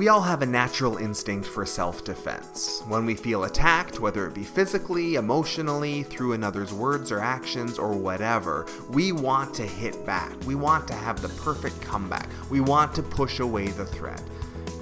We all have a natural instinct for self defense. When we feel attacked, whether it be physically, emotionally, through another's words or actions, or whatever, we want to hit back. We want to have the perfect comeback. We want to push away the threat.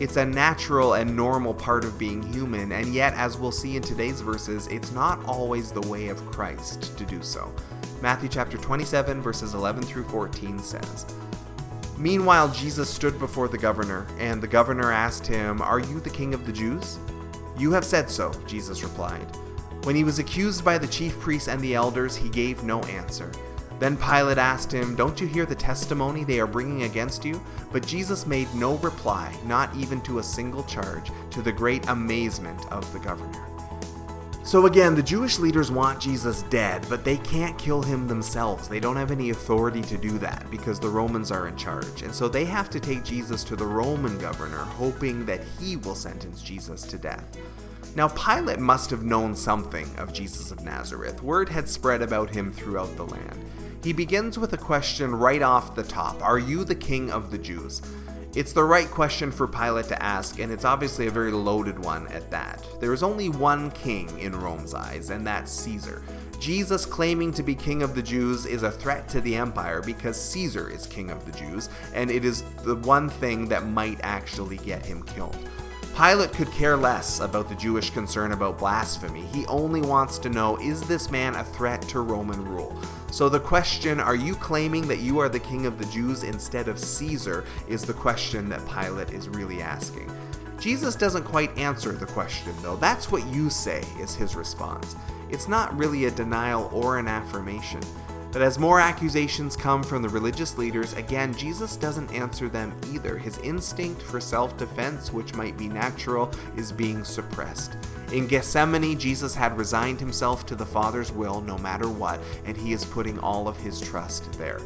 It's a natural and normal part of being human, and yet, as we'll see in today's verses, it's not always the way of Christ to do so. Matthew chapter 27, verses 11 through 14 says, Meanwhile, Jesus stood before the governor, and the governor asked him, Are you the king of the Jews? You have said so, Jesus replied. When he was accused by the chief priests and the elders, he gave no answer. Then Pilate asked him, Don't you hear the testimony they are bringing against you? But Jesus made no reply, not even to a single charge, to the great amazement of the governor. So again, the Jewish leaders want Jesus dead, but they can't kill him themselves. They don't have any authority to do that because the Romans are in charge. And so they have to take Jesus to the Roman governor, hoping that he will sentence Jesus to death. Now, Pilate must have known something of Jesus of Nazareth. Word had spread about him throughout the land. He begins with a question right off the top Are you the king of the Jews? It's the right question for Pilate to ask, and it's obviously a very loaded one at that. There is only one king in Rome's eyes, and that's Caesar. Jesus claiming to be king of the Jews is a threat to the empire because Caesar is king of the Jews, and it is the one thing that might actually get him killed. Pilate could care less about the Jewish concern about blasphemy. He only wants to know is this man a threat to Roman rule? So the question, are you claiming that you are the king of the Jews instead of Caesar, is the question that Pilate is really asking. Jesus doesn't quite answer the question, though. That's what you say, is his response. It's not really a denial or an affirmation. But as more accusations come from the religious leaders, again, Jesus doesn't answer them either. His instinct for self defense, which might be natural, is being suppressed. In Gethsemane, Jesus had resigned himself to the Father's will no matter what, and he is putting all of his trust there.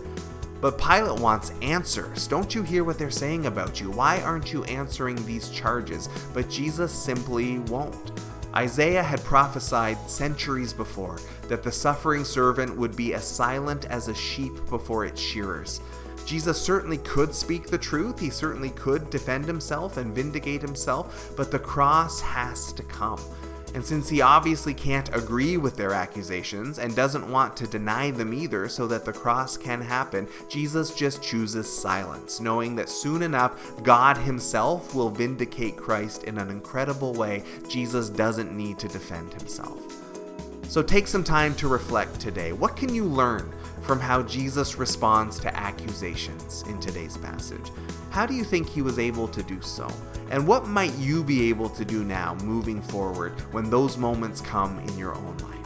But Pilate wants answers. Don't you hear what they're saying about you? Why aren't you answering these charges? But Jesus simply won't. Isaiah had prophesied centuries before that the suffering servant would be as silent as a sheep before its shearers. Jesus certainly could speak the truth, he certainly could defend himself and vindicate himself, but the cross has to come. And since he obviously can't agree with their accusations and doesn't want to deny them either so that the cross can happen, Jesus just chooses silence, knowing that soon enough God himself will vindicate Christ in an incredible way. Jesus doesn't need to defend himself. So take some time to reflect today. What can you learn from how Jesus responds to accusations in today's passage? How do you think he was able to do so? And what might you be able to do now moving forward when those moments come in your own life?